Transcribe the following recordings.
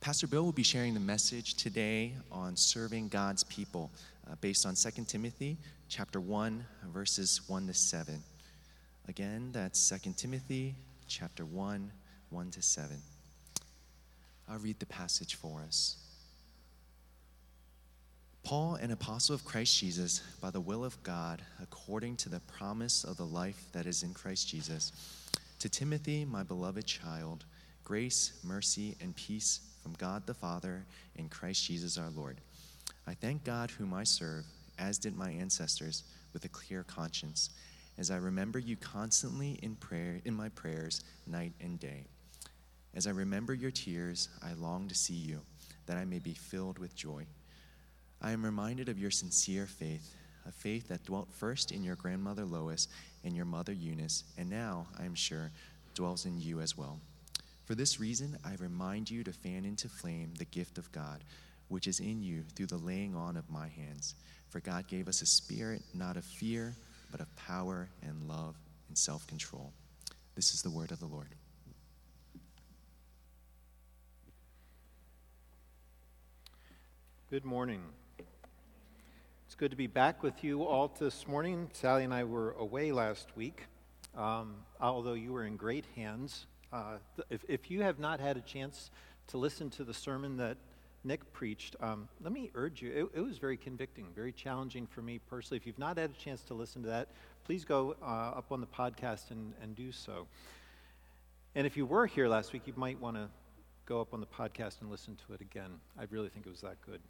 Pastor Bill will be sharing the message today on serving God's people uh, based on 2 Timothy chapter 1 verses 1 to 7. Again, that's 2 Timothy chapter 1 1 to 7. I'll read the passage for us. Paul, an apostle of Christ Jesus, by the will of God, according to the promise of the life that is in Christ Jesus, to Timothy, my beloved child, grace, mercy, and peace from God the Father and Christ Jesus our Lord. I thank God, whom I serve, as did my ancestors, with a clear conscience, as I remember you constantly in prayer in my prayers night and day. As I remember your tears, I long to see you, that I may be filled with joy. I am reminded of your sincere faith, a faith that dwelt first in your grandmother Lois and your mother Eunice, and now, I am sure, dwells in you as well. For this reason, I remind you to fan into flame the gift of God, which is in you through the laying on of my hands. For God gave us a spirit not of fear, but of power and love and self control. This is the word of the Lord. Good morning. It's good to be back with you all this morning. Sally and I were away last week, um, although you were in great hands. Uh, if, if you have not had a chance to listen to the sermon that Nick preached, um, let me urge you. It, it, was very convicting, very challenging for me personally. If you've not had a chance to listen to that, please go uh, up on the podcast and, and do so. And if you were here last week, you might want to go up on the podcast and listen to it again. I really think it was that good.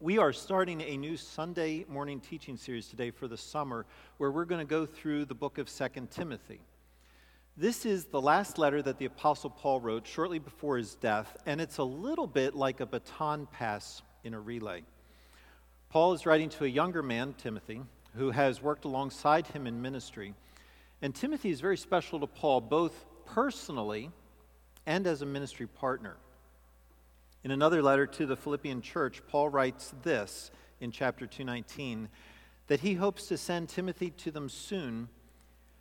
We are starting a new Sunday morning teaching series today for the summer where we're going to go through the book of Second Timothy. This is the last letter that the Apostle Paul wrote shortly before his death, and it's a little bit like a baton pass in a relay. Paul is writing to a younger man, Timothy, who has worked alongside him in ministry. And Timothy is very special to Paul, both personally and as a ministry partner. In another letter to the Philippian church, Paul writes this in chapter 219 that he hopes to send Timothy to them soon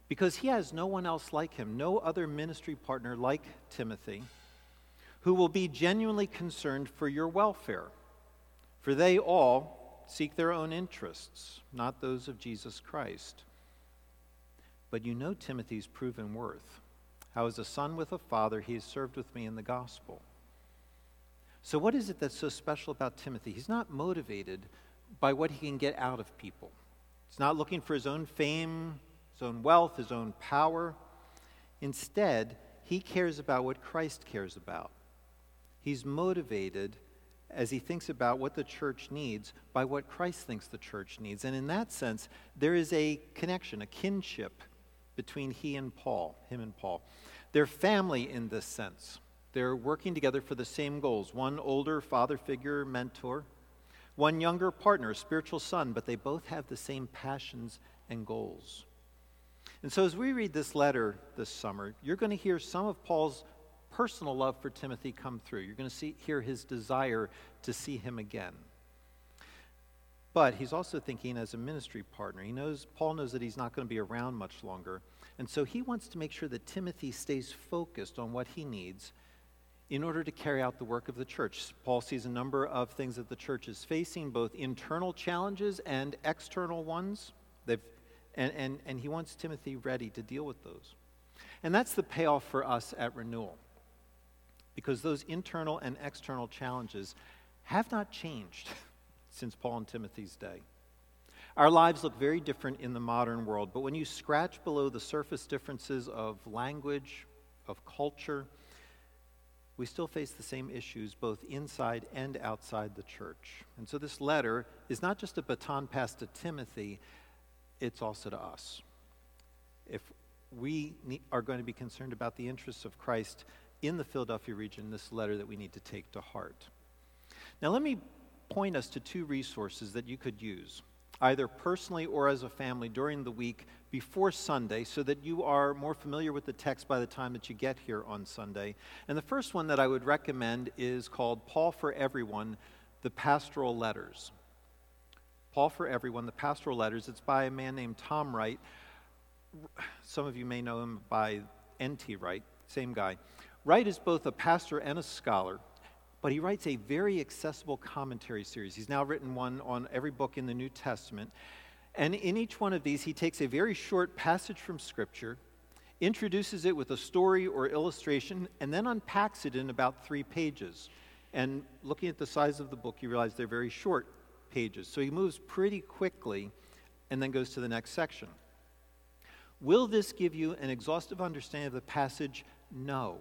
because he has no one else like him, no other ministry partner like Timothy, who will be genuinely concerned for your welfare. For they all seek their own interests, not those of Jesus Christ. But you know Timothy's proven worth. How, as a son with a father, he has served with me in the gospel. So, what is it that's so special about Timothy? He's not motivated by what he can get out of people. He's not looking for his own fame, his own wealth, his own power. Instead, he cares about what Christ cares about. He's motivated as he thinks about what the church needs by what Christ thinks the church needs. And in that sense, there is a connection, a kinship between he and Paul, him and Paul. They're family in this sense. They're working together for the same goals one older father figure, mentor, one younger partner, spiritual son, but they both have the same passions and goals. And so, as we read this letter this summer, you're going to hear some of Paul's personal love for Timothy come through. You're going to see, hear his desire to see him again. But he's also thinking as a ministry partner. He knows Paul knows that he's not going to be around much longer. And so he wants to make sure that Timothy stays focused on what he needs in order to carry out the work of the church. Paul sees a number of things that the church is facing, both internal challenges and external ones. They've and, and, and he wants Timothy ready to deal with those. And that's the payoff for us at Renewal. Because those internal and external challenges have not changed since Paul and Timothy's day. Our lives look very different in the modern world, but when you scratch below the surface differences of language, of culture, we still face the same issues both inside and outside the church. And so this letter is not just a baton passed to Timothy, it's also to us. If we are going to be concerned about the interests of Christ in the Philadelphia region, this letter that we need to take to heart. Now, let me point us to two resources that you could use, either personally or as a family during the week before Sunday, so that you are more familiar with the text by the time that you get here on Sunday. And the first one that I would recommend is called Paul for Everyone The Pastoral Letters. Paul for Everyone, the pastoral letters. It's by a man named Tom Wright. Some of you may know him by N.T. Wright, same guy. Wright is both a pastor and a scholar, but he writes a very accessible commentary series. He's now written one on every book in the New Testament. And in each one of these, he takes a very short passage from Scripture, introduces it with a story or illustration, and then unpacks it in about three pages. And looking at the size of the book, you realize they're very short pages. So he moves pretty quickly and then goes to the next section. Will this give you an exhaustive understanding of the passage? No.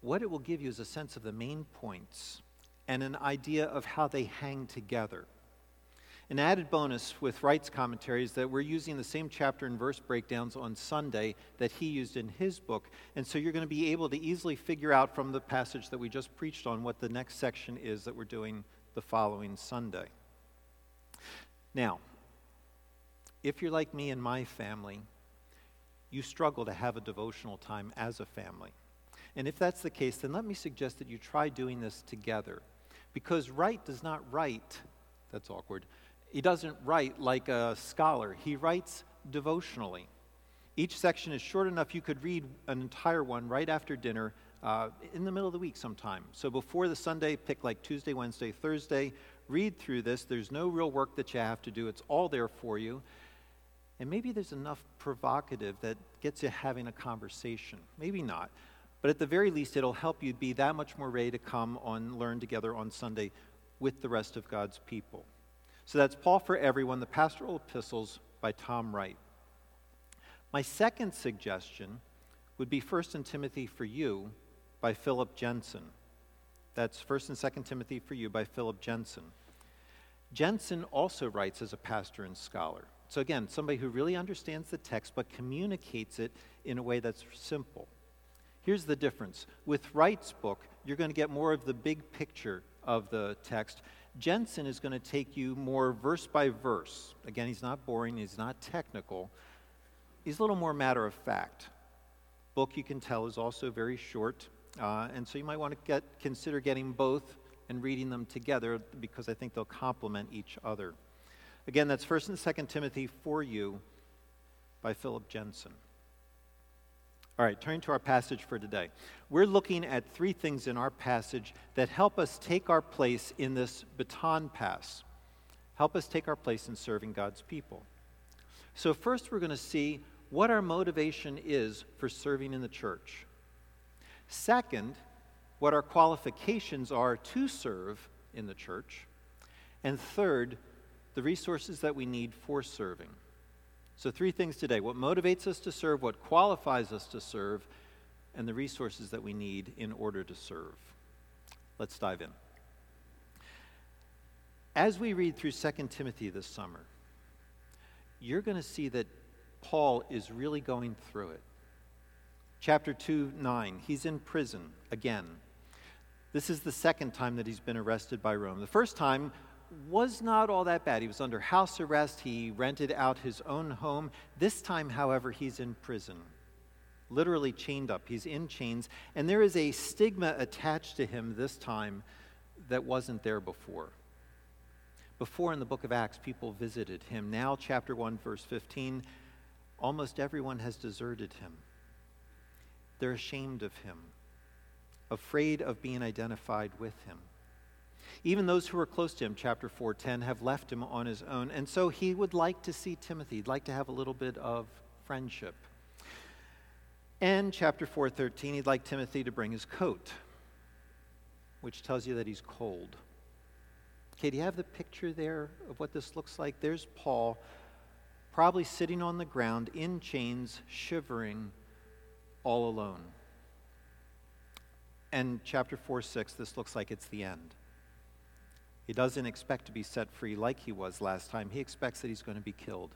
What it will give you is a sense of the main points and an idea of how they hang together. An added bonus with Wright's commentary is that we're using the same chapter and verse breakdowns on Sunday that he used in his book. And so you're going to be able to easily figure out from the passage that we just preached on what the next section is that we're doing the following Sunday. Now, if you're like me and my family, you struggle to have a devotional time as a family. And if that's the case, then let me suggest that you try doing this together. Because Wright does not write, that's awkward, he doesn't write like a scholar, he writes devotionally. Each section is short enough you could read an entire one right after dinner uh, in the middle of the week sometime. So before the Sunday, pick like Tuesday, Wednesday, Thursday, read through this. There's no real work that you have to do, it's all there for you. And maybe there's enough provocative that gets you having a conversation. Maybe not. But at the very least, it'll help you be that much more ready to come on, learn together on Sunday with the rest of God's people. So that's Paul for Everyone, the Pastoral Epistles by Tom Wright. My second suggestion would be 1st and Timothy for You by Phillip Jensen. That's 1st and 2nd Timothy for You by Phillip Jensen. Jensen also writes as a pastor and scholar. So, again, somebody who really understands the text but communicates it in a way that's simple. Here's the difference with Wright's book, you're going to get more of the big picture of the text. Jensen is going to take you more verse by verse. Again, he's not boring, he's not technical. He's a little more matter of fact. Book, you can tell, is also very short, uh, and so you might want to get, consider getting both and reading them together because I think they'll complement each other. Again, that's 1st and 2nd Timothy for you by Phillip Jensen. All right, turning to our passage for today. We're looking at three things in our passage that help us take our place in this baton pass, help us take our place in serving God's people. So, first, we're going to see what our motivation is for serving in the church. Second, what our qualifications are to serve in the church. And third, the resources that we need for serving. So, three things today what motivates us to serve, what qualifies us to serve, and the resources that we need in order to serve. Let's dive in. As we read through 2 Timothy this summer, you're going to see that Paul is really going through it. Chapter 2, 9, he's in prison again. This is the second time that he's been arrested by Rome. The first time was not all that bad. He was under house arrest, he rented out his own home. This time, however, he's in prison, literally chained up. He's in chains, and there is a stigma attached to him this time that wasn't there before. Before in the book of Acts, people visited him. Now, chapter 1, verse 15, almost everyone has deserted him. They're ashamed of him, afraid of being identified with him. Even those who are close to him, chapter 4:10, have left him on his own. And so he would like to see Timothy. He'd like to have a little bit of friendship. And chapter 4:13, he'd like Timothy to bring his coat, which tells you that he's cold. Okay, do you have the picture there of what this looks like? There's Paul, probably sitting on the ground in chains, shivering, all alone. And chapter 4 6, this looks like it's the end. He doesn't expect to be set free like he was last time. He expects that he's going to be killed.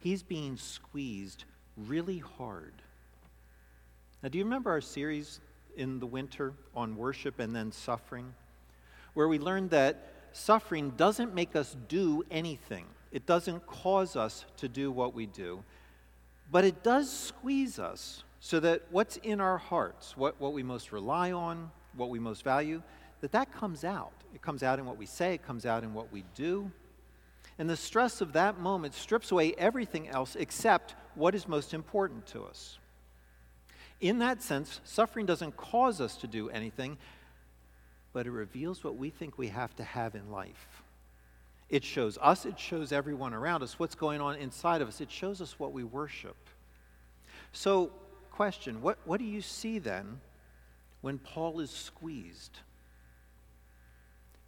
He's being squeezed really hard. Now, do you remember our series in the winter on worship and then suffering? Where we learned that suffering doesn't make us do anything, it doesn't cause us to do what we do, but it does squeeze us so that what's in our hearts, what, what we most rely on, what we most value, that that comes out. It comes out in what we say, it comes out in what we do. And the stress of that moment strips away everything else except what is most important to us. In that sense, suffering doesn't cause us to do anything, but it reveals what we think we have to have in life. It shows us, it shows everyone around us what's going on inside of us, it shows us what we worship. So, question what, what do you see then when Paul is squeezed?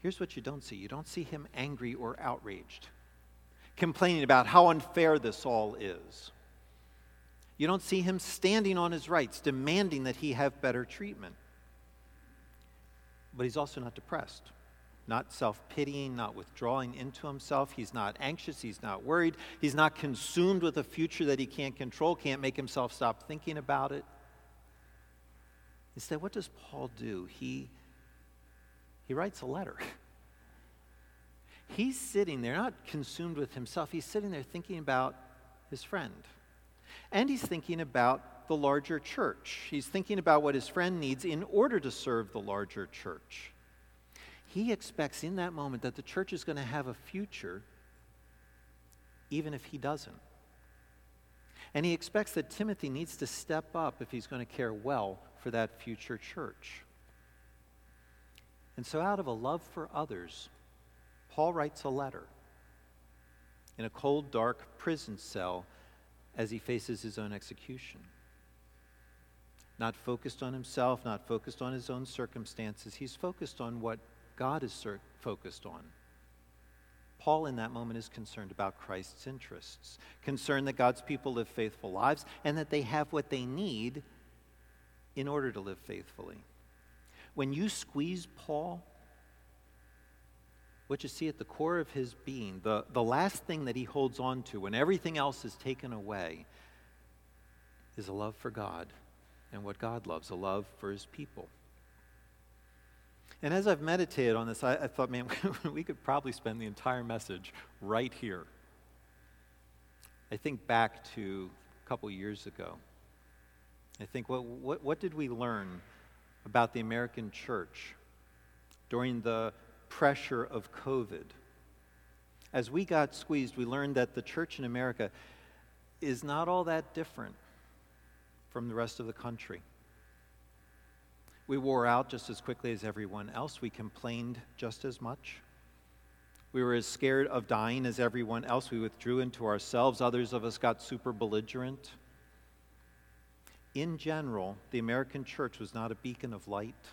Here's what you don't see you don't see him angry or outraged, complaining about how unfair this all is. You don't see him standing on his rights, demanding that he have better treatment. But he's also not depressed, not self pitying, not withdrawing into himself. He's not anxious, he's not worried, he's not consumed with a future that he can't control, can't make himself stop thinking about it. Instead, what does Paul do? He, he writes a letter. He's sitting there, not consumed with himself, he's sitting there thinking about his friend. And he's thinking about the larger church. He's thinking about what his friend needs in order to serve the larger church. He expects in that moment that the church is going to have a future, even if he doesn't. And he expects that Timothy needs to step up if he's going to care well for that future church. And so, out of a love for others, Paul writes a letter in a cold, dark prison cell as he faces his own execution. Not focused on himself, not focused on his own circumstances. He's focused on what God is focused on. Paul, in that moment, is concerned about Christ's interests, concerned that God's people live faithful lives and that they have what they need in order to live faithfully. When you squeeze Paul, what you see at the core of his being, the, the last thing that he holds on to when everything else is taken away, is a love for God and what God loves, a love for his people. And as I've meditated on this, I, I thought, man, we could probably spend the entire message right here. I think back to a couple years ago. I think, what, what, what did we learn about the American church during the pressure of COVID. As we got squeezed, we learned that the church in America is not all that different from the rest of the country. We wore out just as quickly as everyone else. We complained just as much. We were as scared of dying as everyone else. We withdrew into ourselves. Others of us got super belligerent. In general, the American church was not a beacon of light,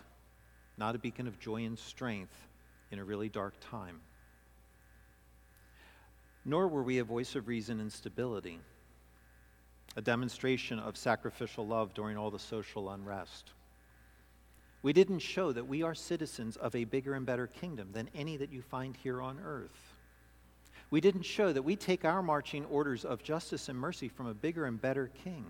not a beacon of joy and strength, in a really dark time. Nor were we a voice of reason and stability, a demonstration of sacrificial love during all the social unrest. We didn't show that we are citizens of a bigger and better kingdom than any that you find here on earth. We didn't show that we take our marching orders of justice and mercy from a bigger and better king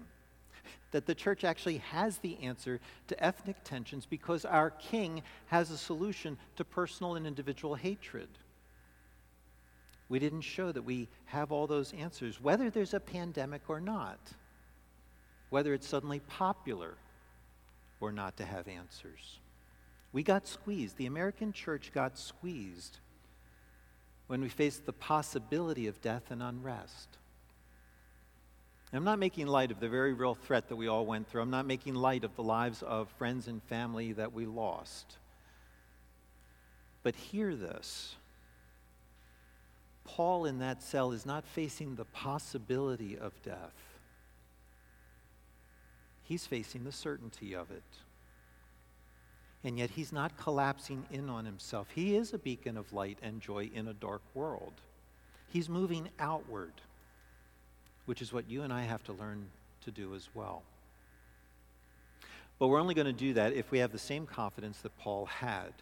that the church actually has the answer to ethnic tensions because our king has a solution to personal and individual hatred. We didn't show that we have all those answers, whether there's a pandemic or not, whether it's suddenly popular or not to have answers. We got squeezed. The American church got squeezed when we faced the possibility of death and unrest. I'm not making light of the very real threat that we all went through. I'm not making light of the lives of friends and family that we lost. But hear this Paul in that cell is not facing the possibility of death, he's facing the certainty of it. And yet he's not collapsing in on himself. He is a beacon of light and joy in a dark world. He's moving outward which is what you and I have to learn to do as well. But we're only going to do that if we have the same confidence that Paul had.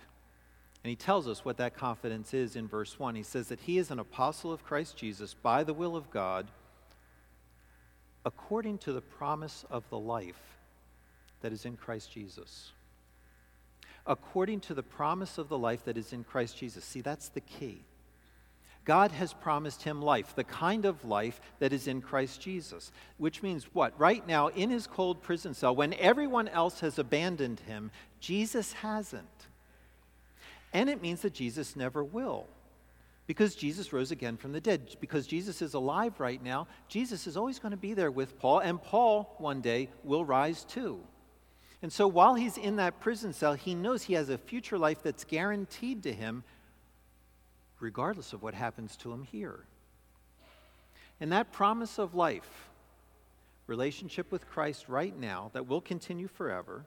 And he tells us what that confidence is in verse 1. He says that he is an apostle of Christ Jesus by the will of God, according to the promise of the life that is in Christ Jesus. According to the promise of the life that is in Christ Jesus. See, that's the key. God has promised him life, the kind of life that is in Christ Jesus. Which means what? Right now, in his cold prison cell, when everyone else has abandoned him, Jesus hasn't. And it means that Jesus never will. Because Jesus rose again from the dead. Because Jesus is alive right now, Jesus is always going to be there with Paul, and Paul one day will rise too. And so while he's in that prison cell, he knows he has a future life that's guaranteed to him, regardless of what happens to him here. And that promise of life, relationship with Christ right now, that will continue forever,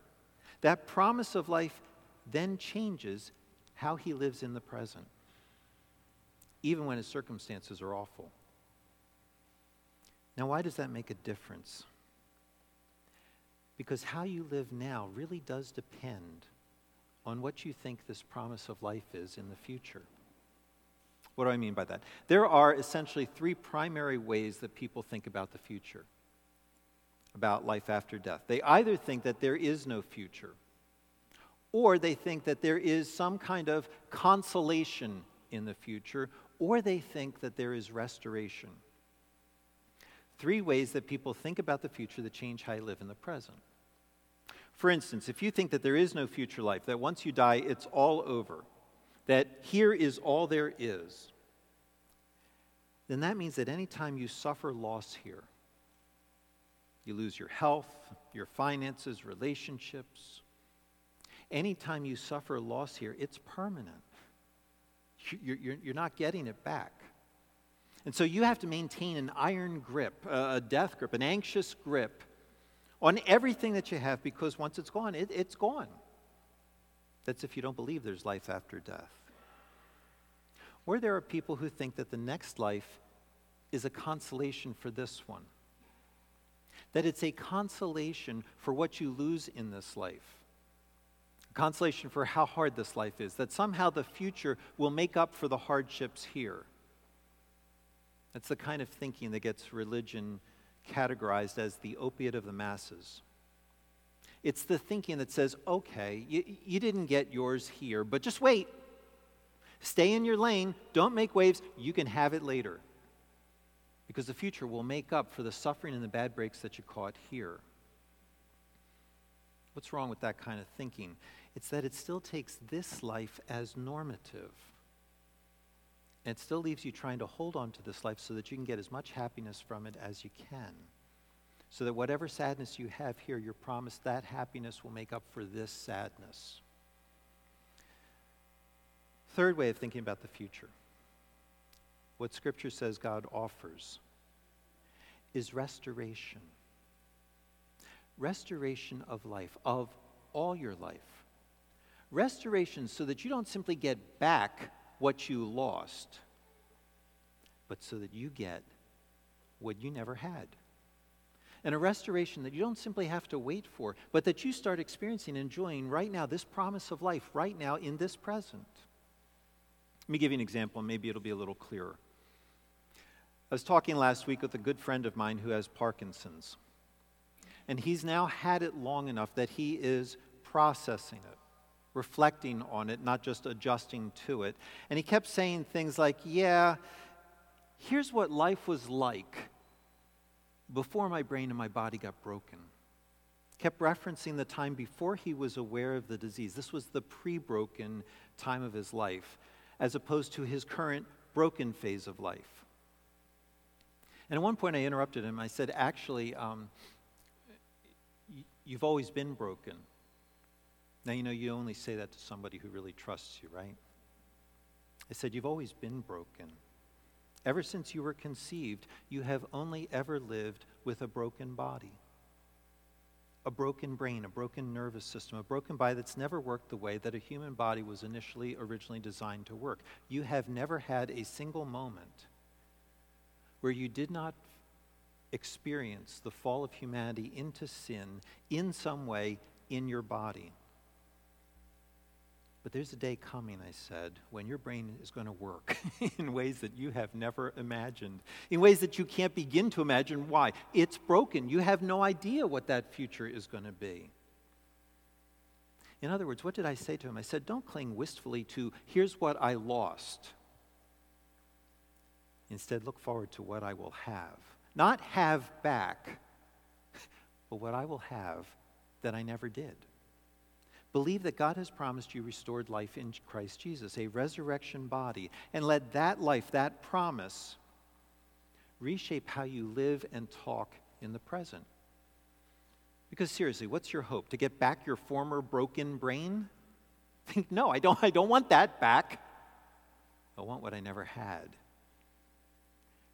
that promise of life then changes how he lives in the present, even when his circumstances are awful. Now, why does that make a difference? Because how you live now really does depend on what you think this promise of life is in the future. What do I mean by that? There are essentially three primary ways that people think about the future, about life after death. They either think that there is no future, or they think that there is some kind of consolation in the future, or they think that there is restoration. Three ways that people think about the future that change how you live in the present. For instance, if you think that there is no future life, that once you die, it's all over, that here is all there is, then that means that anytime you suffer loss here, you lose your health, your finances, relationships, anytime you suffer loss here, it's permanent. You're, you're, not getting it back. And so you have to maintain an iron grip, a death grip, an anxious grip on everything that you have because once it's gone, it, it's gone. That's if you don't believe there's life after death. Or there are people who think that the next life is a consolation for this one, that it's a consolation for what you lose in this life. Consolation for how hard this life is, that somehow the future will make up for the hardships here. That's the kind of thinking that gets religion categorized as the opiate of the masses. It's the thinking that says, okay, you, you didn't get yours here, but just wait. Stay in your lane, don't make waves, you can have it later. Because the future will make up for the suffering and the bad breaks that you caught here. What's wrong with that kind of thinking? It's that it still takes this life as normative. And it still leaves you trying to hold on to this life so that you can get as much happiness from it as you can. So that whatever sadness you have here, you're promised that happiness will make up for this sadness. Third way of thinking about the future what Scripture says God offers is restoration. Restoration of life, of all your life. Restoration so that you don't simply get back what you lost, but so that you get what you never had. And a restoration that you don't simply have to wait for, but that you start experiencing, enjoying right now, this promise of life right now in this present. Let me give you an example, and maybe it'll be a little clearer. I was talking last week with a good friend of mine who has Parkinson's. And he's now had it long enough that he is processing it reflecting on it, not just adjusting to it. And he kept saying things like, Yeah, here's what life was like before my brain and my body got broken. Kept referencing the time before he was aware of the disease. This was the pre broken time of his life, as opposed to his current broken phase of life. And at one point I interrupted him. I said, Actually, um, you've always been broken. Now, you know, you only say that to somebody who really trusts you, right? I said, You've always been broken. Ever since you were conceived, you have only ever lived with a broken body, a broken brain, a broken nervous system, a broken body that's never worked the way that a human body was initially, originally designed to work. You have never had a single moment where you did not experience the fall of humanity into sin in some way in your body. But there's a day coming, I said, when your brain is going to work in ways that you have never imagined, in ways that you can't begin to imagine. Why? It's broken. You have no idea what that future is going to be. In other words, what did I say to him? I said, Don't cling wistfully to, here's what I lost. Instead, look forward to what I will have. Not have back, but what I will have that I never did. Believe that God has promised you restored life in Christ Jesus, a resurrection body, and let that life, that promise, reshape how you live and talk in the present. Because seriously, what's your hope? To get back your former broken brain? Think, no, I don't, I don't want that back. I want what I never had.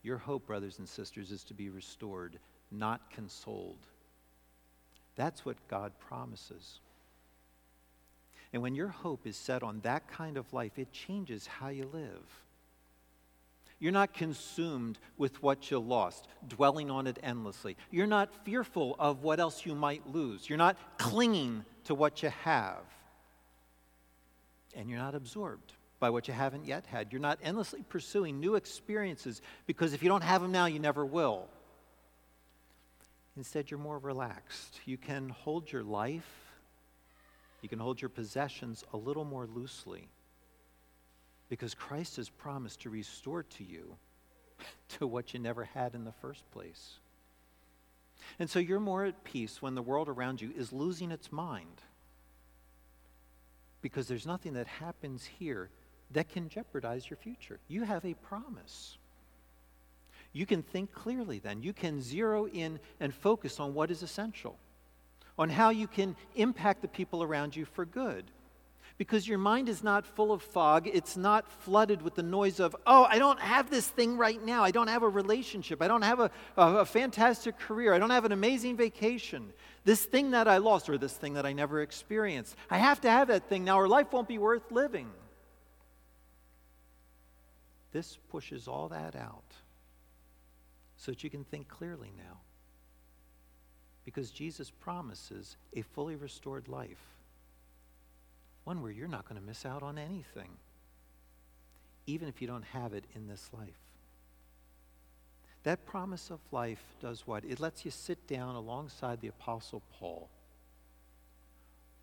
Your hope, brothers and sisters, is to be restored, not consoled. That's what God promises. And when your hope is set on that kind of life, it changes how you live. You're not consumed with what you lost, dwelling on it endlessly. You're not fearful of what else you might lose. You're not clinging to what you have. And you're not absorbed by what you haven't yet had. You're not endlessly pursuing new experiences because if you don't have them now, you never will. Instead, you're more relaxed. You can hold your life, you can hold your possessions a little more loosely because Christ has promised to restore to you to what you never had in the first place. And so you're more at peace when the world around you is losing its mind because there's nothing that happens here that can jeopardize your future. You have a promise. You can think clearly then. You can zero in and focus on what is essential, on how you can impact the people around you for good. Because your mind is not full of fog. It's not flooded with the noise of, oh, I don't have this thing right now. I don't have a relationship. I don't have a, a, a fantastic career. I don't have an amazing vacation. This thing that I lost, or this thing that I never experienced. I have to have that thing now, or life won't be worth living. This pushes all that out so that you can think clearly now. Because Jesus promises a fully restored life, one where you're not going to miss out on anything, even if you don't have it in this life. That promise of life does what? It lets you sit down alongside the Apostle Paul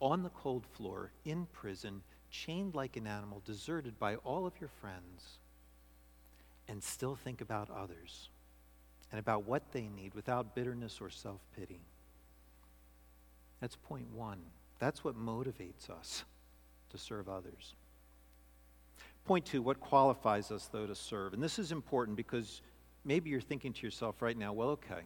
on the cold floor in prison, chained like an animal, deserted by all of your friends and still think about others and about what they need without bitterness or self pity. That's point one. That's what motivates us to serve others. Point two, what qualifies us, though, to serve? And this is important because maybe you're thinking to yourself right now, well, okay.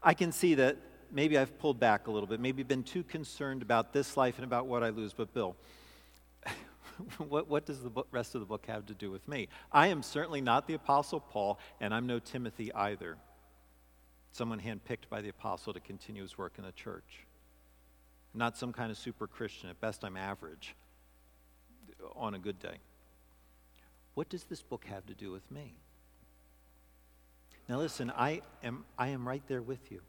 I can see that maybe I've pulled back a little bit, maybe been too concerned about this life and about what I lose. But, Bill, what, what does the book, rest of the book have to do with me? I am certainly not the Apostle Paul, and I'm no Timothy either. Someone handpicked by the apostle to continue his work in the church. Not some kind of super Christian. At best, I'm average on a good day. What does this book have to do with me? Now, listen, I am, I am right there with you.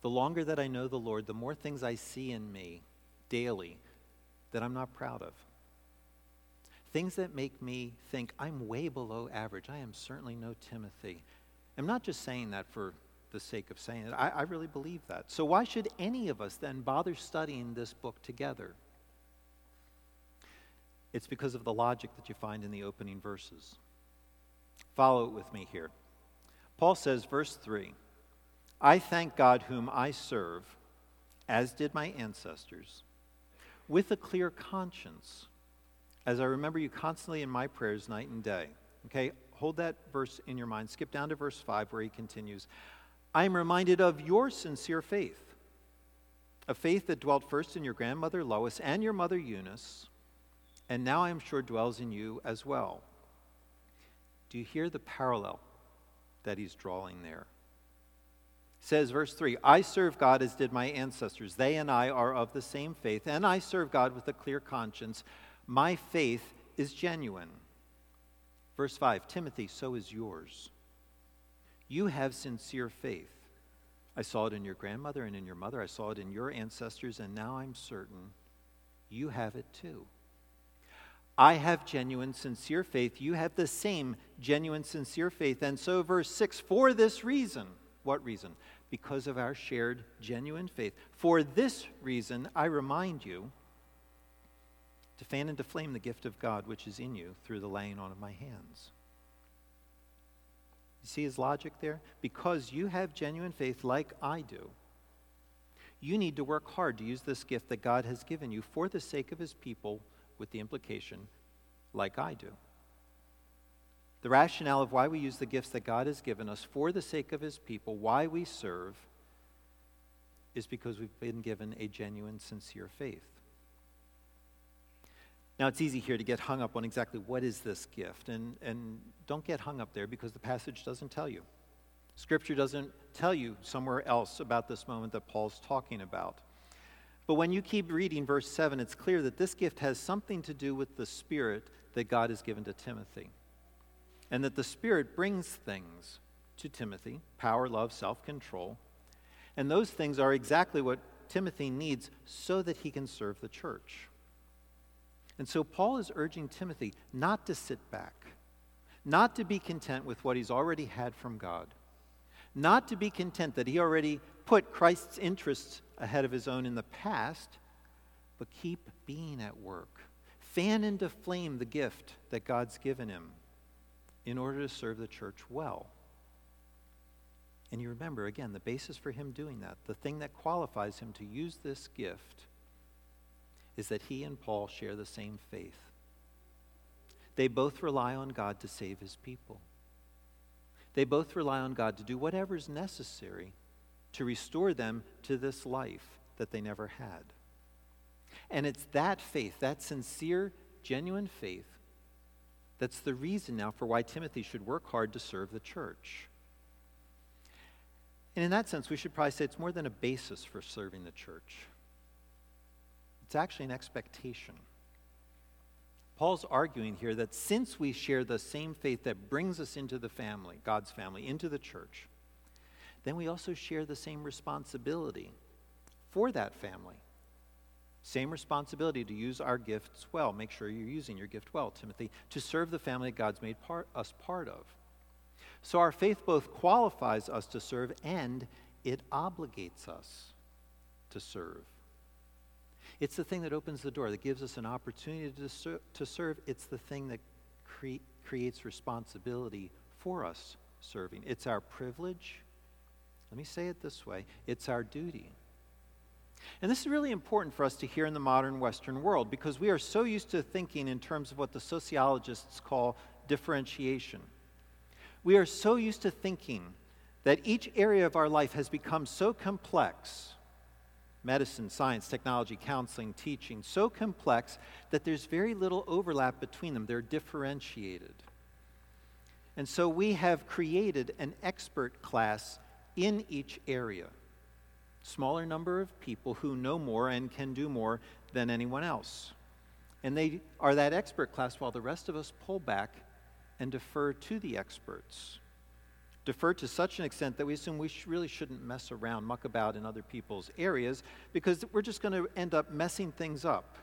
The longer that I know the Lord, the more things I see in me daily that I'm not proud of. Things that make me think I'm way below average. I am certainly no Timothy. I'm not just saying that for the sake of saying it. I, I really believe that. So, why should any of us then bother studying this book together? It's because of the logic that you find in the opening verses. Follow it with me here. Paul says, verse 3 I thank God whom I serve, as did my ancestors with a clear conscience, as I remember you constantly in my prayers night and day. Okay, hold that verse in your mind. Skip down to verse 5 where he continues. I am reminded of your sincere faith, a faith that dwelt first in your grandmother Lois and your mother Eunice, and now I am sure dwells in you as well. Do you hear the parallel that he's drawing there? says, verse 3 I serve God as did my ancestors. They and I are of the same faith, and I serve God with a clear conscience. My faith is genuine. Verse 5 Timothy, so is yours. You have sincere faith. I saw it in your grandmother and in your mother. I saw it in your ancestors, and now I'm certain you have it too. I have genuine, sincere faith. You have the same genuine, sincere faith. And so, verse 6 for this reason, what reason? Because of our shared genuine faith. For this reason, I remind you to fan and to flame the gift of God which is in you through the laying on of my hands. You see his logic there? Because you have genuine faith like I do, you need to work hard to use this gift that God has given you for the sake of his people, with the implication, like I do. The rationale of why we use the gifts that God has given us for the sake of his people, why we serve, is because we've been given a genuine, sincere faith. Now, it's easy here to get hung up on exactly what is this gift, and, and don't get hung up there because the passage doesn't tell you. Scripture doesn't tell you somewhere else about this moment that Paul's talking about. But when you keep reading verse 7, it's clear that this gift has something to do with the Spirit that God has given to Timothy. And that the Spirit brings things to Timothy power, love, self control. And those things are exactly what Timothy needs so that he can serve the church. And so Paul is urging Timothy not to sit back, not to be content with what he's already had from God, not to be content that he already put Christ's interests ahead of his own in the past, but keep being at work. Fan into flame the gift that God's given him in order to serve the church well. And you remember, again, the basis for him doing that, the thing that qualifies him to use this gift, is that he and Paul share the same faith. They both rely on God to save his people. They both rely on God to do whatever is necessary to restore them to this life that they never had. And it's that faith, that sincere, genuine faith, that's the reason now for why Timothy should work hard to serve the church. And in that sense, we should probably say it's more than a basis for serving the church. It's actually an expectation. Paul's arguing here that since we share the same faith that brings us into the family, God's family, into the church, then we also share the same responsibility for that family. Same responsibility to use our gifts well. Make sure you're using your gift well, Timothy, to serve the family God's made part, us part of. So our faith both qualifies us to serve and it obligates us to serve. It's the thing that opens the door, that gives us an opportunity to, ser- to serve. It's the thing that cre- creates responsibility for us serving. It's our privilege. Let me say it this way it's our duty. And this is really important for us to hear in the modern Western world because we are so used to thinking in terms of what the sociologists call differentiation. We are so used to thinking that each area of our life has become so complex medicine, science, technology, counseling, teaching so complex that there's very little overlap between them. They're differentiated. And so we have created an expert class in each area. Smaller number of people who know more and can do more than anyone else. And they are that expert class while the rest of us pull back and defer to the experts. Defer to such an extent that we assume we sh- really shouldn't mess around, muck about in other people's areas, because we're just going to end up messing things up.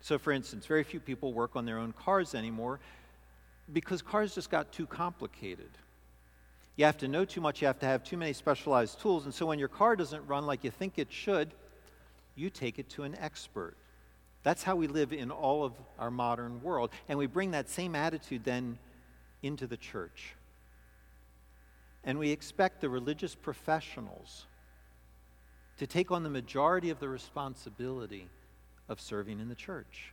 So, for instance, very few people work on their own cars anymore because cars just got too complicated. You have to know too much, you have to have too many specialized tools, and so when your car doesn't run like you think it should, you take it to an expert. That's how we live in all of our modern world. And we bring that same attitude then into the church. And we expect the religious professionals to take on the majority of the responsibility of serving in the church.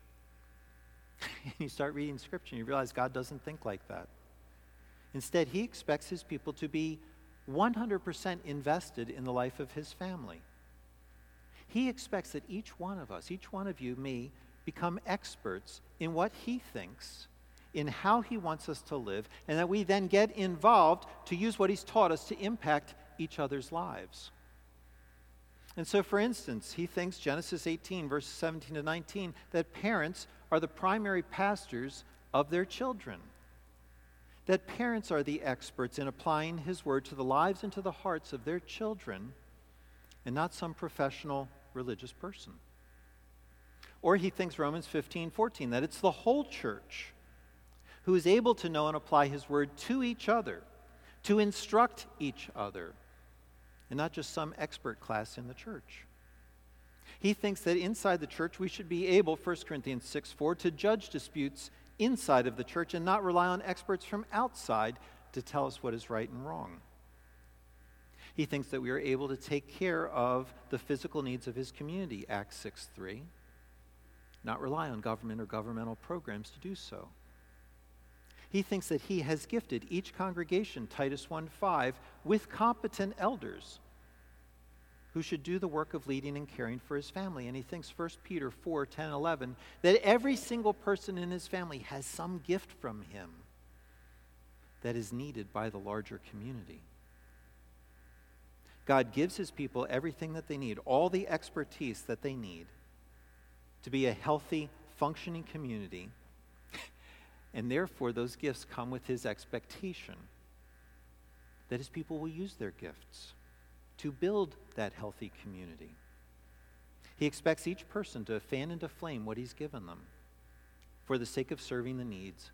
and you start reading scripture and you realize God doesn't think like that. Instead, he expects his people to be 100% invested in the life of his family. He expects that each one of us, each one of you, me, become experts in what He thinks, in how He wants us to live, and that we then get involved to use what He's taught us to impact each other's lives. And so, for instance, he thinks, Genesis 18, verses 17 to 19, that parents are the primary pastors of their children. That parents are the experts in applying his word to the lives and to the hearts of their children, and not some professional religious person. Or he thinks Romans 15, 14, that it's the whole church who is able to know and apply his word to each other, to instruct each other, and not just some expert class in the church. He thinks that inside the church we should be able, 1 Corinthians 6 4, to judge disputes inside of the church and not rely on experts from outside to tell us what is right and wrong. He thinks that we are able to take care of the physical needs of his community, Acts 6 3, not rely on government or governmental programs to do so. He thinks that he has gifted each congregation, Titus 1 5, with competent elders who should do the work of leading and caring for his family. And he thinks 1 Peter 4 10, 11, that every single person in his family has some gift from him that is needed by the larger community. God gives his people everything that they need, all the expertise that they need to be a healthy, functioning community. And therefore, those gifts come with his expectation that his people will use their gifts to build that healthy community. He expects each person to fan into flame what he's given them for the sake of serving the needs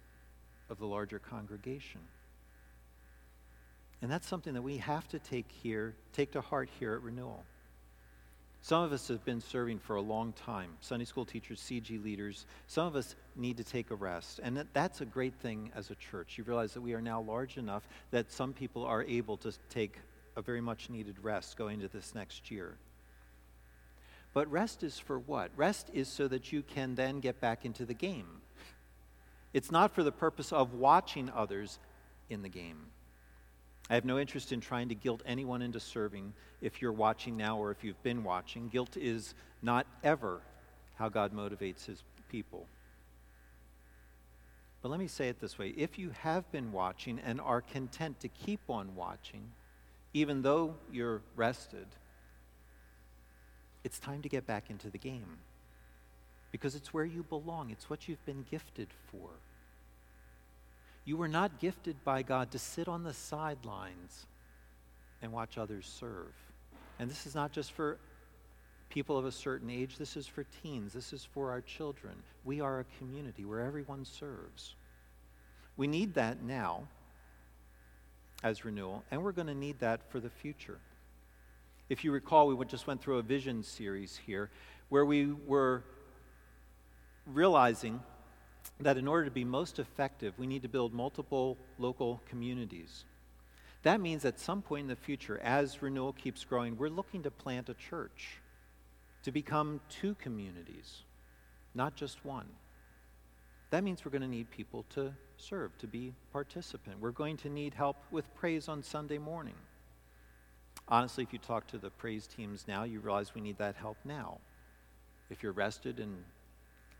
of the larger congregation. And that's something that we have to take here, take to heart here at Renewal. Some of us have been serving for a long time Sunday school teachers, CG leaders. Some of us need to take a rest. And that, that's a great thing as a church. You realize that we are now large enough that some people are able to take a very much needed rest going into this next year. But rest is for what? Rest is so that you can then get back into the game. It's not for the purpose of watching others in the game. I have no interest in trying to guilt anyone into serving if you're watching now or if you've been watching. Guilt is not ever how God motivates his people. But let me say it this way if you have been watching and are content to keep on watching, even though you're rested, it's time to get back into the game because it's where you belong, it's what you've been gifted for. You were not gifted by God to sit on the sidelines and watch others serve. And this is not just for people of a certain age, this is for teens, this is for our children. We are a community where everyone serves. We need that now as renewal, and we're going to need that for the future. If you recall, we just went through a vision series here where we were realizing that in order to be most effective, we need to build multiple local communities. That means at some point in the future, as renewal keeps growing, we're looking to plant a church to become two communities, not just one. That means we're going to need people to serve, to be participant. We're going to need help with praise on Sunday morning. Honestly, if you talk to the praise teams now, you realize we need that help now. If you're rested and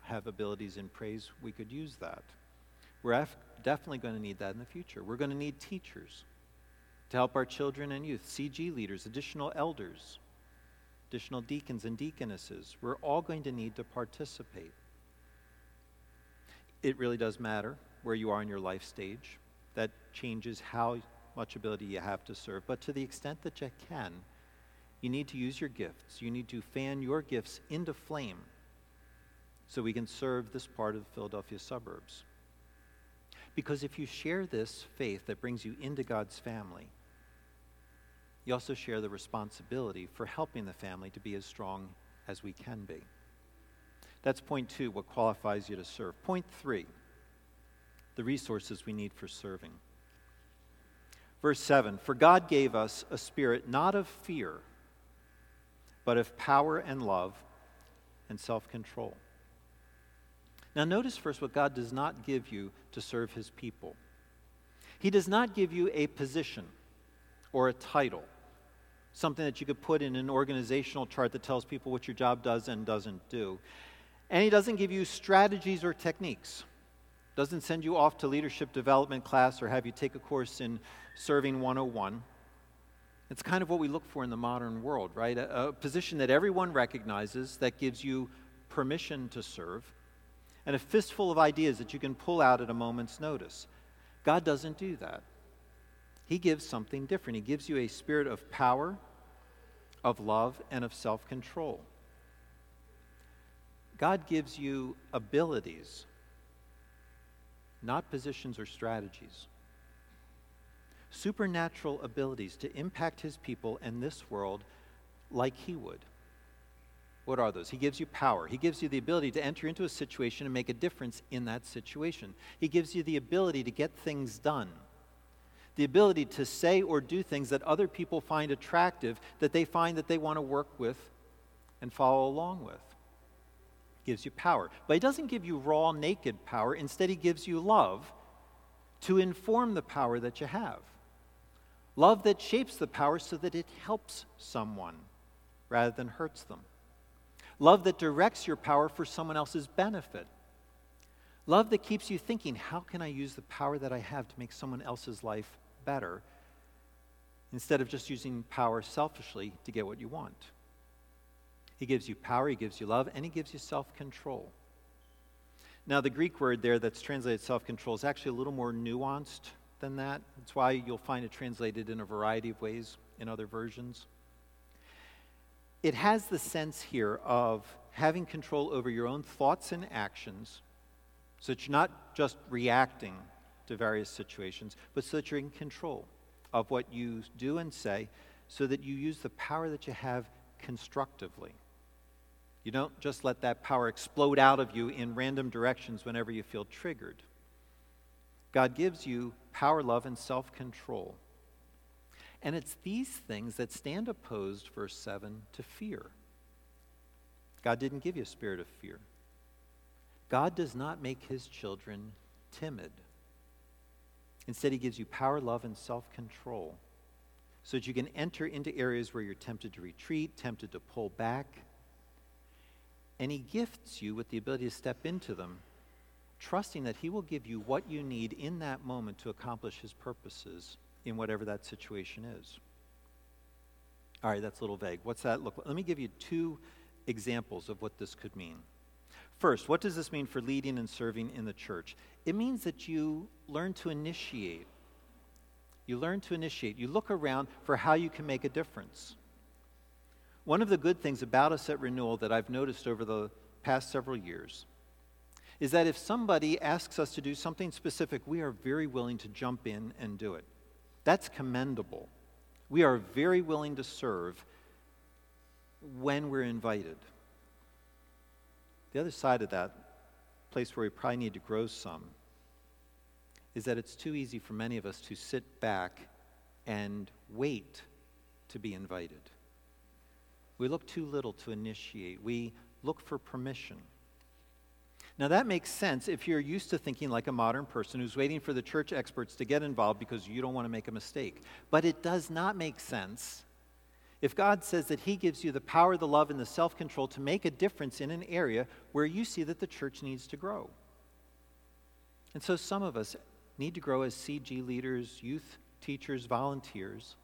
have abilities in praise, we could use that. We're definitely going to need that in the future. We're going to need teachers to help our children and youth, CG leaders, additional elders, additional deacons and deaconesses. We're all going to need to participate. It really does matter where you are in your life stage. That changes how much ability you have to serve. But to the extent that you can, you need to use your gifts. You need to fan your gifts into flame so we can serve this part of the Philadelphia suburbs. Because if you share this faith that brings you into God's family, you also share the responsibility for helping the family to be as strong as we can be. That's point two, what qualifies you to serve. Point three, the resources we need for serving. Verse 7 For God gave us a spirit not of fear, but of power and love and self control. Now, notice first what God does not give you to serve his people. He does not give you a position or a title, something that you could put in an organizational chart that tells people what your job does and doesn't do. And he doesn't give you strategies or techniques. Doesn't send you off to leadership development class or have you take a course in serving 101. It's kind of what we look for in the modern world, right? A, a position that everyone recognizes that gives you permission to serve and a fistful of ideas that you can pull out at a moment's notice. God doesn't do that. He gives something different. He gives you a spirit of power, of love, and of self control. God gives you abilities, not positions or strategies. Supernatural abilities to impact his people and this world like he would. What are those? He gives you power. He gives you the ability to enter into a situation and make a difference in that situation. He gives you the ability to get things done. The ability to say or do things that other people find attractive, that they find that they want to work with and follow along with. He Gives you power. But he doesn't give you raw, naked power. Instead, he gives you love to inform the power that you have. Love that shapes the power so that it helps someone rather than hurts them. Love that directs your power for someone else's benefit. Love that keeps you thinking, how can I use the power that I have to make someone else's life better? Instead of just using power selfishly to get what you want. He gives you power, He gives you love, and He gives you self control. Now, the Greek word there that's translated self control is actually a little more nuanced than that. That's why you'll find it translated in a variety of ways in other versions. It has the sense here of having control over your own thoughts and actions so that you're not just reacting to various situations, but so that you're in control of what you do and say, so that you use the power that you have constructively. You don't just let that power explode out of you in random directions whenever you feel triggered. God gives you power, love, and self control. And it's these things that stand opposed, verse 7, to fear. God didn't give you a spirit of fear. God does not make his children timid. Instead, he gives you power, love, and self control so that you can enter into areas where you're tempted to retreat, tempted to pull back. And he gifts you with the ability to step into them, trusting that he will give you what you need in that moment to accomplish his purposes in whatever that situation is. All right, that's a little vague. What's that look like? Let me give you two examples of what this could mean. First, what does this mean for leading and serving in the church? It means that you learn to initiate. You learn to initiate. You look around for how you can make a difference. One of the good things about us at Renewal that I've noticed over the past several years is that if somebody asks us to do something specific, we are very willing to jump in and do it. That's commendable. We are very willing to serve when we're invited. The other side of that, place where we probably need to grow some, is that it's too easy for many of us to sit back and wait to be invited. We look too little to initiate, we look for permission. Now, that makes sense if you're used to thinking like a modern person who's waiting for the church experts to get involved because you don't want to make a mistake. But it does not make sense if God says that He gives you the power, the love, and the self control to make a difference in an area where you see that the church needs to grow. And so some of us need to grow as CG leaders, youth teachers, volunteers,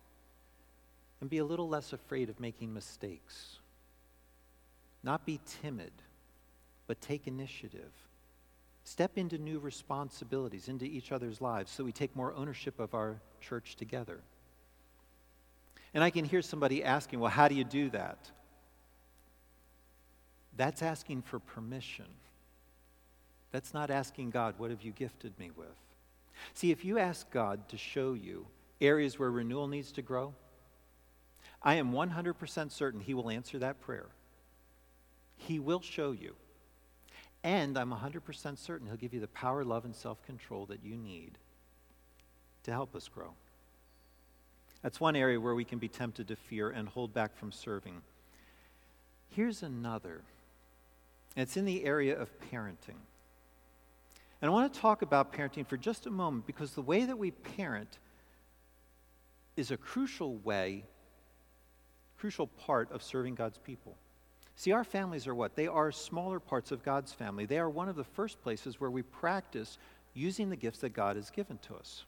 and be a little less afraid of making mistakes. Not be timid, but take initiative. Step into new responsibilities, into each other's lives, so we take more ownership of our church together. And I can hear somebody asking, well, how do you do that? That's asking for permission. That's not asking God, what have you gifted me with? See, if you ask God to show you areas where renewal needs to grow, I am 100% certain He will answer that prayer. He will show you. And I'm 100% certain He'll give you the power, love, and self control that you need to help us grow. That's one area where we can be tempted to fear and hold back from serving. Here's another. It's in the area of parenting. And I want to talk about parenting for just a moment because the way that we parent is a crucial way, crucial part of serving God's people. See, our families are what? They are smaller parts of God's family. They are one of the first places where we practice using the gifts that God has given to us.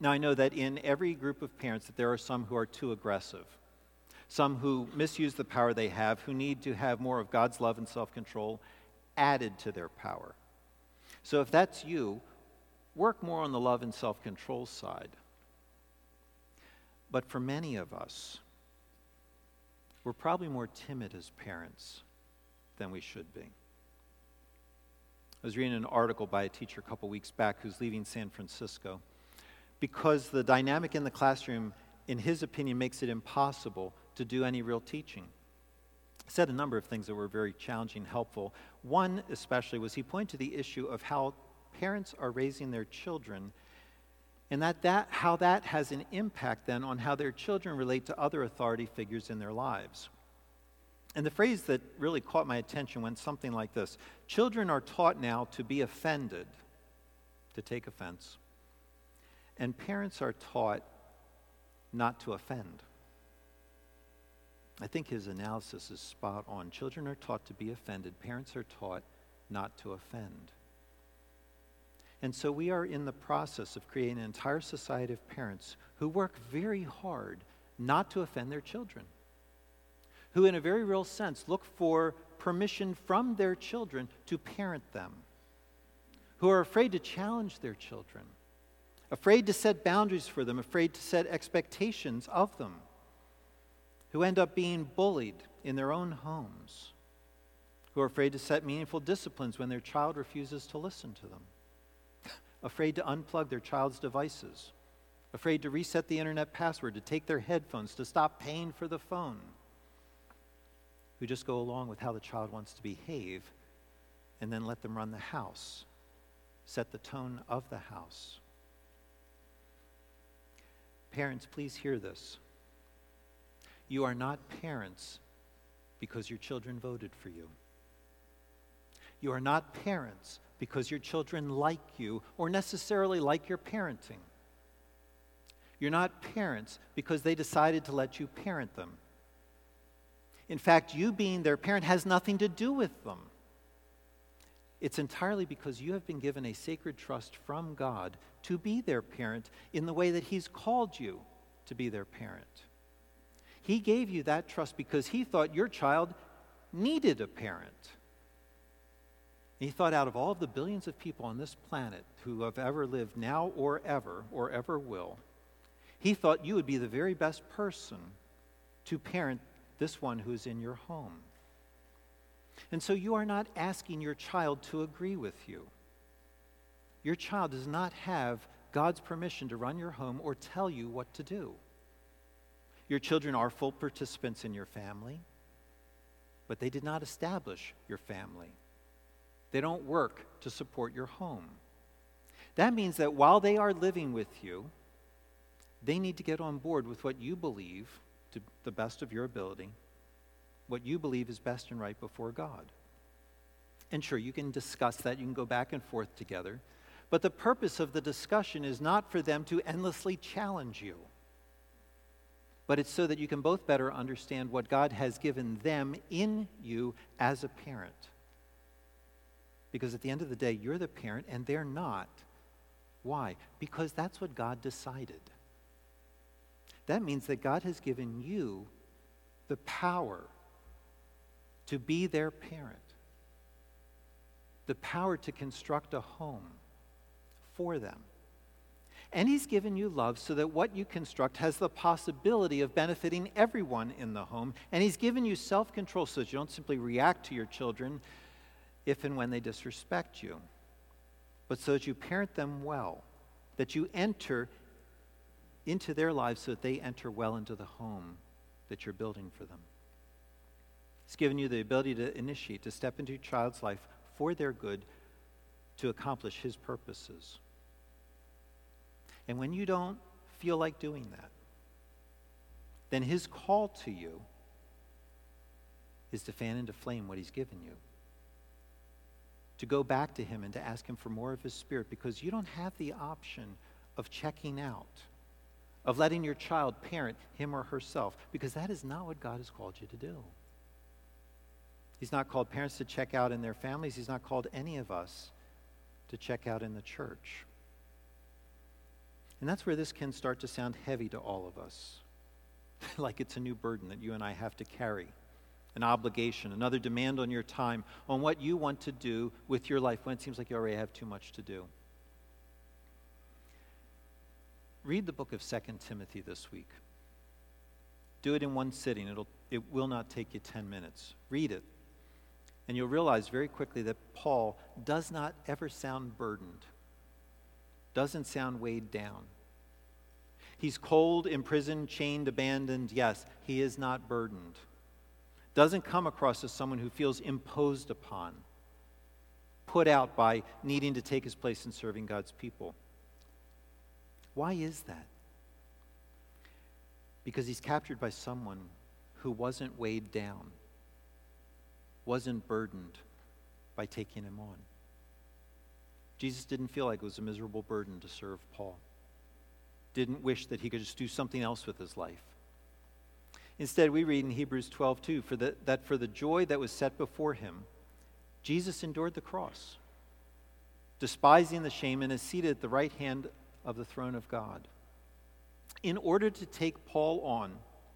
Now, I know that in every group of parents that there are some who are too aggressive, some who misuse the power they have, who need to have more of God's love and self-control added to their power. So if that's you, work more on the love and self-control side. But for many of us, we're probably more timid as parents than we should be. I was reading an article by a teacher a couple weeks back who's leaving San Francisco because the dynamic in the classroom, in his opinion, makes it impossible to do any real teaching. He said a number of things that were very challenging, helpful. One, especially, was he pointed to the issue of how parents are raising their children and that, that how that has an impact then on how their children relate to other authority figures in their lives. And the phrase that really caught my attention went something like this Children are taught now to be offended, to take offense and parents are taught not to offend. I think his analysis is spot on. Children are taught to be offended, parents are taught not to offend. And so we are in the process of creating an entire society of parents who work very hard not to offend their children, who, in a very real sense, look for permission from their children to parent them, who are afraid to challenge their children, afraid to set boundaries for them, afraid to set expectations of them, who end up being bullied in their own homes, who are afraid to set meaningful disciplines when their child refuses to listen to them afraid to unplug their child's devices, afraid to reset the internet password, to take their headphones, to stop paying for the phone, who just go along with how the child wants to behave and then let them run the house, set the tone of the house. Parents, please hear this. You are not parents because your children voted for you. You are not parents because your children like you or necessarily like your parenting. You're not parents because they decided to let you parent them. In fact, you being their parent has nothing to do with them. It's entirely because you have been given a sacred trust from God to be their parent in the way that He's called you to be their parent. He gave you that trust because He thought your child needed a parent. He thought out of all of the billions of people on this planet who have ever lived now or ever, or ever will, he thought you would be the very best person to parent this one who is in your home. And so you are not asking your child to agree with you. Your child does not have God's permission to run your home or tell you what to do. Your children are full participants in your family, but they did not establish your family. They don't work to support your home. That means that while they are living with you, they need to get on board with what you believe to the best of your ability, what you believe is best and right before God. And sure, you can discuss that, you can go back and forth together. But the purpose of the discussion is not for them to endlessly challenge you, but it's so that you can both better understand what God has given them in you as a parent. Because at the end of the day, you're the parent and they're not. Why? Because that's what God decided. That means that God has given you the power to be their parent, the power to construct a home for them. And He's given you love so that what you construct has the possibility of benefiting everyone in the home. And He's given you self control so that you don't simply react to your children if and when they disrespect you, but so that you parent them well, that you enter into their lives so that they enter well into the home that you're building for them. It's given you the ability to initiate, to step into your child's life for their good, to accomplish his purposes. And when you don't feel like doing that, then his call to you is to fan into flame what he's given you to go back to Him and to ask Him for more of His Spirit because you don't have the option of checking out, of letting your child parent him or herself, because that is not what God has called you to do. He's not called parents to check out in their families, He's not called any of us to check out in the church. And that's where this can start to sound heavy to all of us, like it's a new burden that you and I have to carry an obligation, another demand on your time, on what you want to do with your life when it seems like you already have too much to do. Read the book of 2 Timothy this week. Do it in one sitting. It'll, it will not take you 10 minutes. Read it. And you'll realize very quickly that Paul does not ever sound burdened, doesn't sound weighed down. He's cold, imprisoned, chained, abandoned. Yes, he is not burdened doesn't come across as someone who feels imposed upon, put out by needing to take his place in serving God's people. Why is that? Because he's captured by someone who wasn't weighed down, wasn't burdened by taking him on. Jesus didn't feel like it was a miserable burden to serve Paul, didn't wish that he could just do something else with his life. Instead, we read in Hebrews 12, 2, for the, that for the joy that was set before him, Jesus endured the cross, despising the shame, and is seated at the right hand of the throne of God. In order to take Paul on,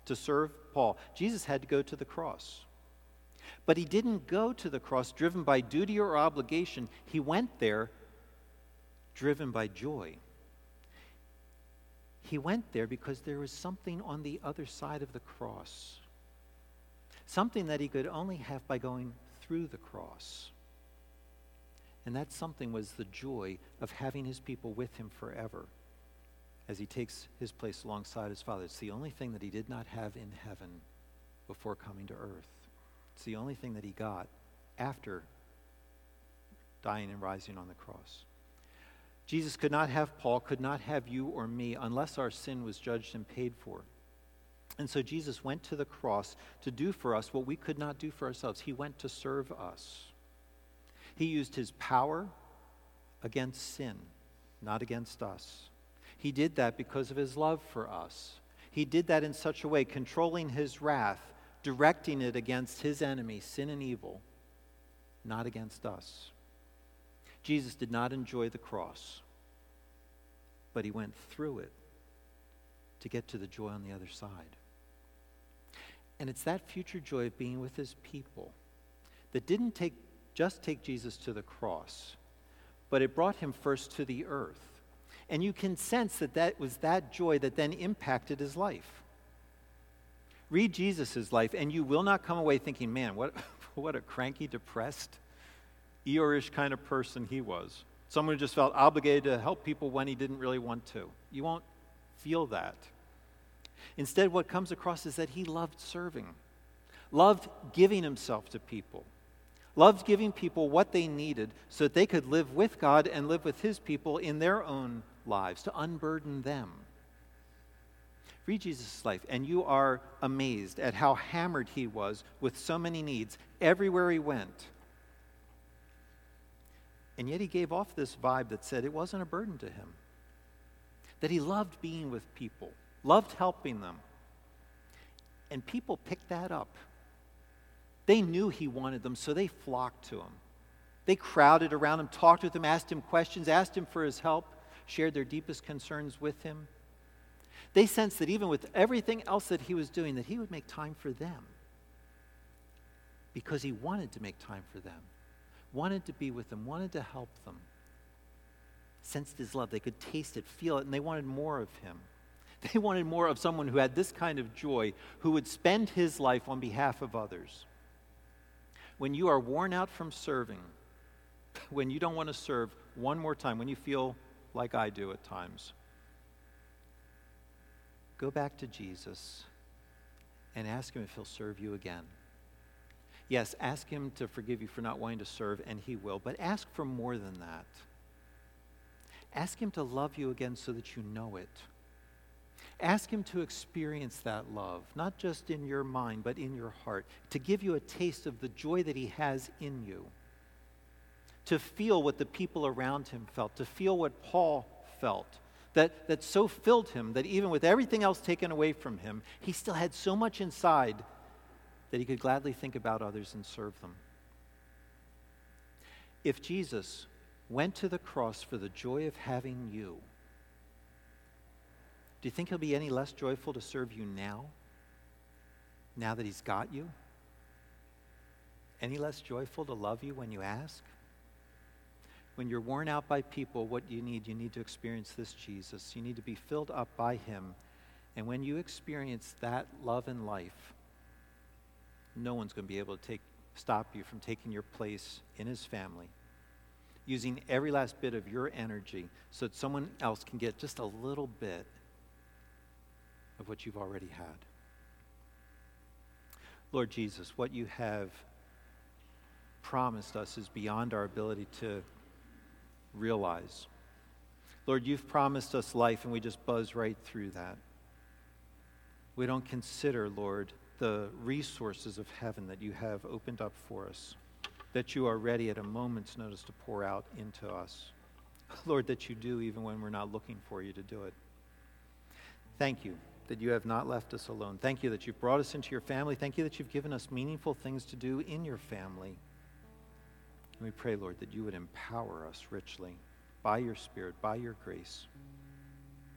to serve Paul, Jesus had to go to the cross. But he didn't go to the cross driven by duty or obligation. He went there driven by joy. He went there because there was something on the other side of the cross, something that he could only have by going through the cross. And that something was the joy of having his people with him forever as he takes his place alongside his Father. It's the only thing that he did not have in heaven before coming to earth. It's the only thing that he got after dying and rising on the cross. Jesus could not have Paul, could not have you or me unless our sin was judged and paid for. And so Jesus went to the cross to do for us what we could not do for ourselves. He went to serve us. He used his power against sin, not against us. He did that because of his love for us. He did that in such a way, controlling his wrath, directing it against his enemy, sin and evil, not against us. Jesus did not enjoy the cross, but he went through it to get to the joy on the other side. And it's that future joy of being with his people that didn't take, just take Jesus to the cross, but it brought him first to the earth. And you can sense that that was that joy that then impacted his life. Read Jesus' life, and you will not come away thinking, man, what, what a cranky, depressed, Eeyore-ish kind of person he was. Someone who just felt obligated to help people when he didn't really want to. You won't feel that. Instead, what comes across is that he loved serving, loved giving himself to people, loved giving people what they needed so that they could live with God and live with his people in their own lives, to unburden them. Read Jesus' life, and you are amazed at how hammered he was with so many needs everywhere he went. And yet he gave off this vibe that said it wasn't a burden to him. That he loved being with people, loved helping them. And people picked that up. They knew he wanted them, so they flocked to him. They crowded around him, talked with him, asked him questions, asked him for his help, shared their deepest concerns with him. They sensed that even with everything else that he was doing, that he would make time for them because he wanted to make time for them wanted to be with them, wanted to help them, sensed his love. They could taste it, feel it, and they wanted more of him. They wanted more of someone who had this kind of joy, who would spend his life on behalf of others. When you are worn out from serving, when you don't want to serve one more time, when you feel like I do at times, go back to Jesus and ask him if he'll serve you again. Yes, ask Him to forgive you for not wanting to serve, and He will, but ask for more than that. Ask Him to love you again so that you know it. Ask Him to experience that love, not just in your mind, but in your heart, to give you a taste of the joy that He has in you, to feel what the people around Him felt, to feel what Paul felt. That, that so filled him that even with everything else taken away from him, he still had so much inside that he could gladly think about others and serve them. If Jesus went to the cross for the joy of having you, do you think he'll be any less joyful to serve you now? Now that he's got you? Any less joyful to love you when you ask? When you're worn out by people, what you need? You need to experience this Jesus. You need to be filled up by him. And when you experience that love and life, no one's going to be able to take, stop you from taking your place in his family. Using every last bit of your energy so that someone else can get just a little bit of what you've already had. Lord Jesus, what you have promised us is beyond our ability to realize. Lord, you've promised us life, and we just buzz right through that. We don't consider, Lord, the resources of heaven that you have opened up for us, that you are ready at a moment's notice to pour out into us. Lord, that you do even when we're not looking for you to do it. Thank you. that you have not left us alone. Thank you that you've brought us into your family. Thank you that you've given us meaningful things to do in your family. And we pray, Lord, that you would empower us richly by your Spirit, by your grace,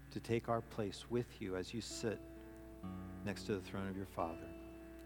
to take our place with you as you sit next to the throne of your Father.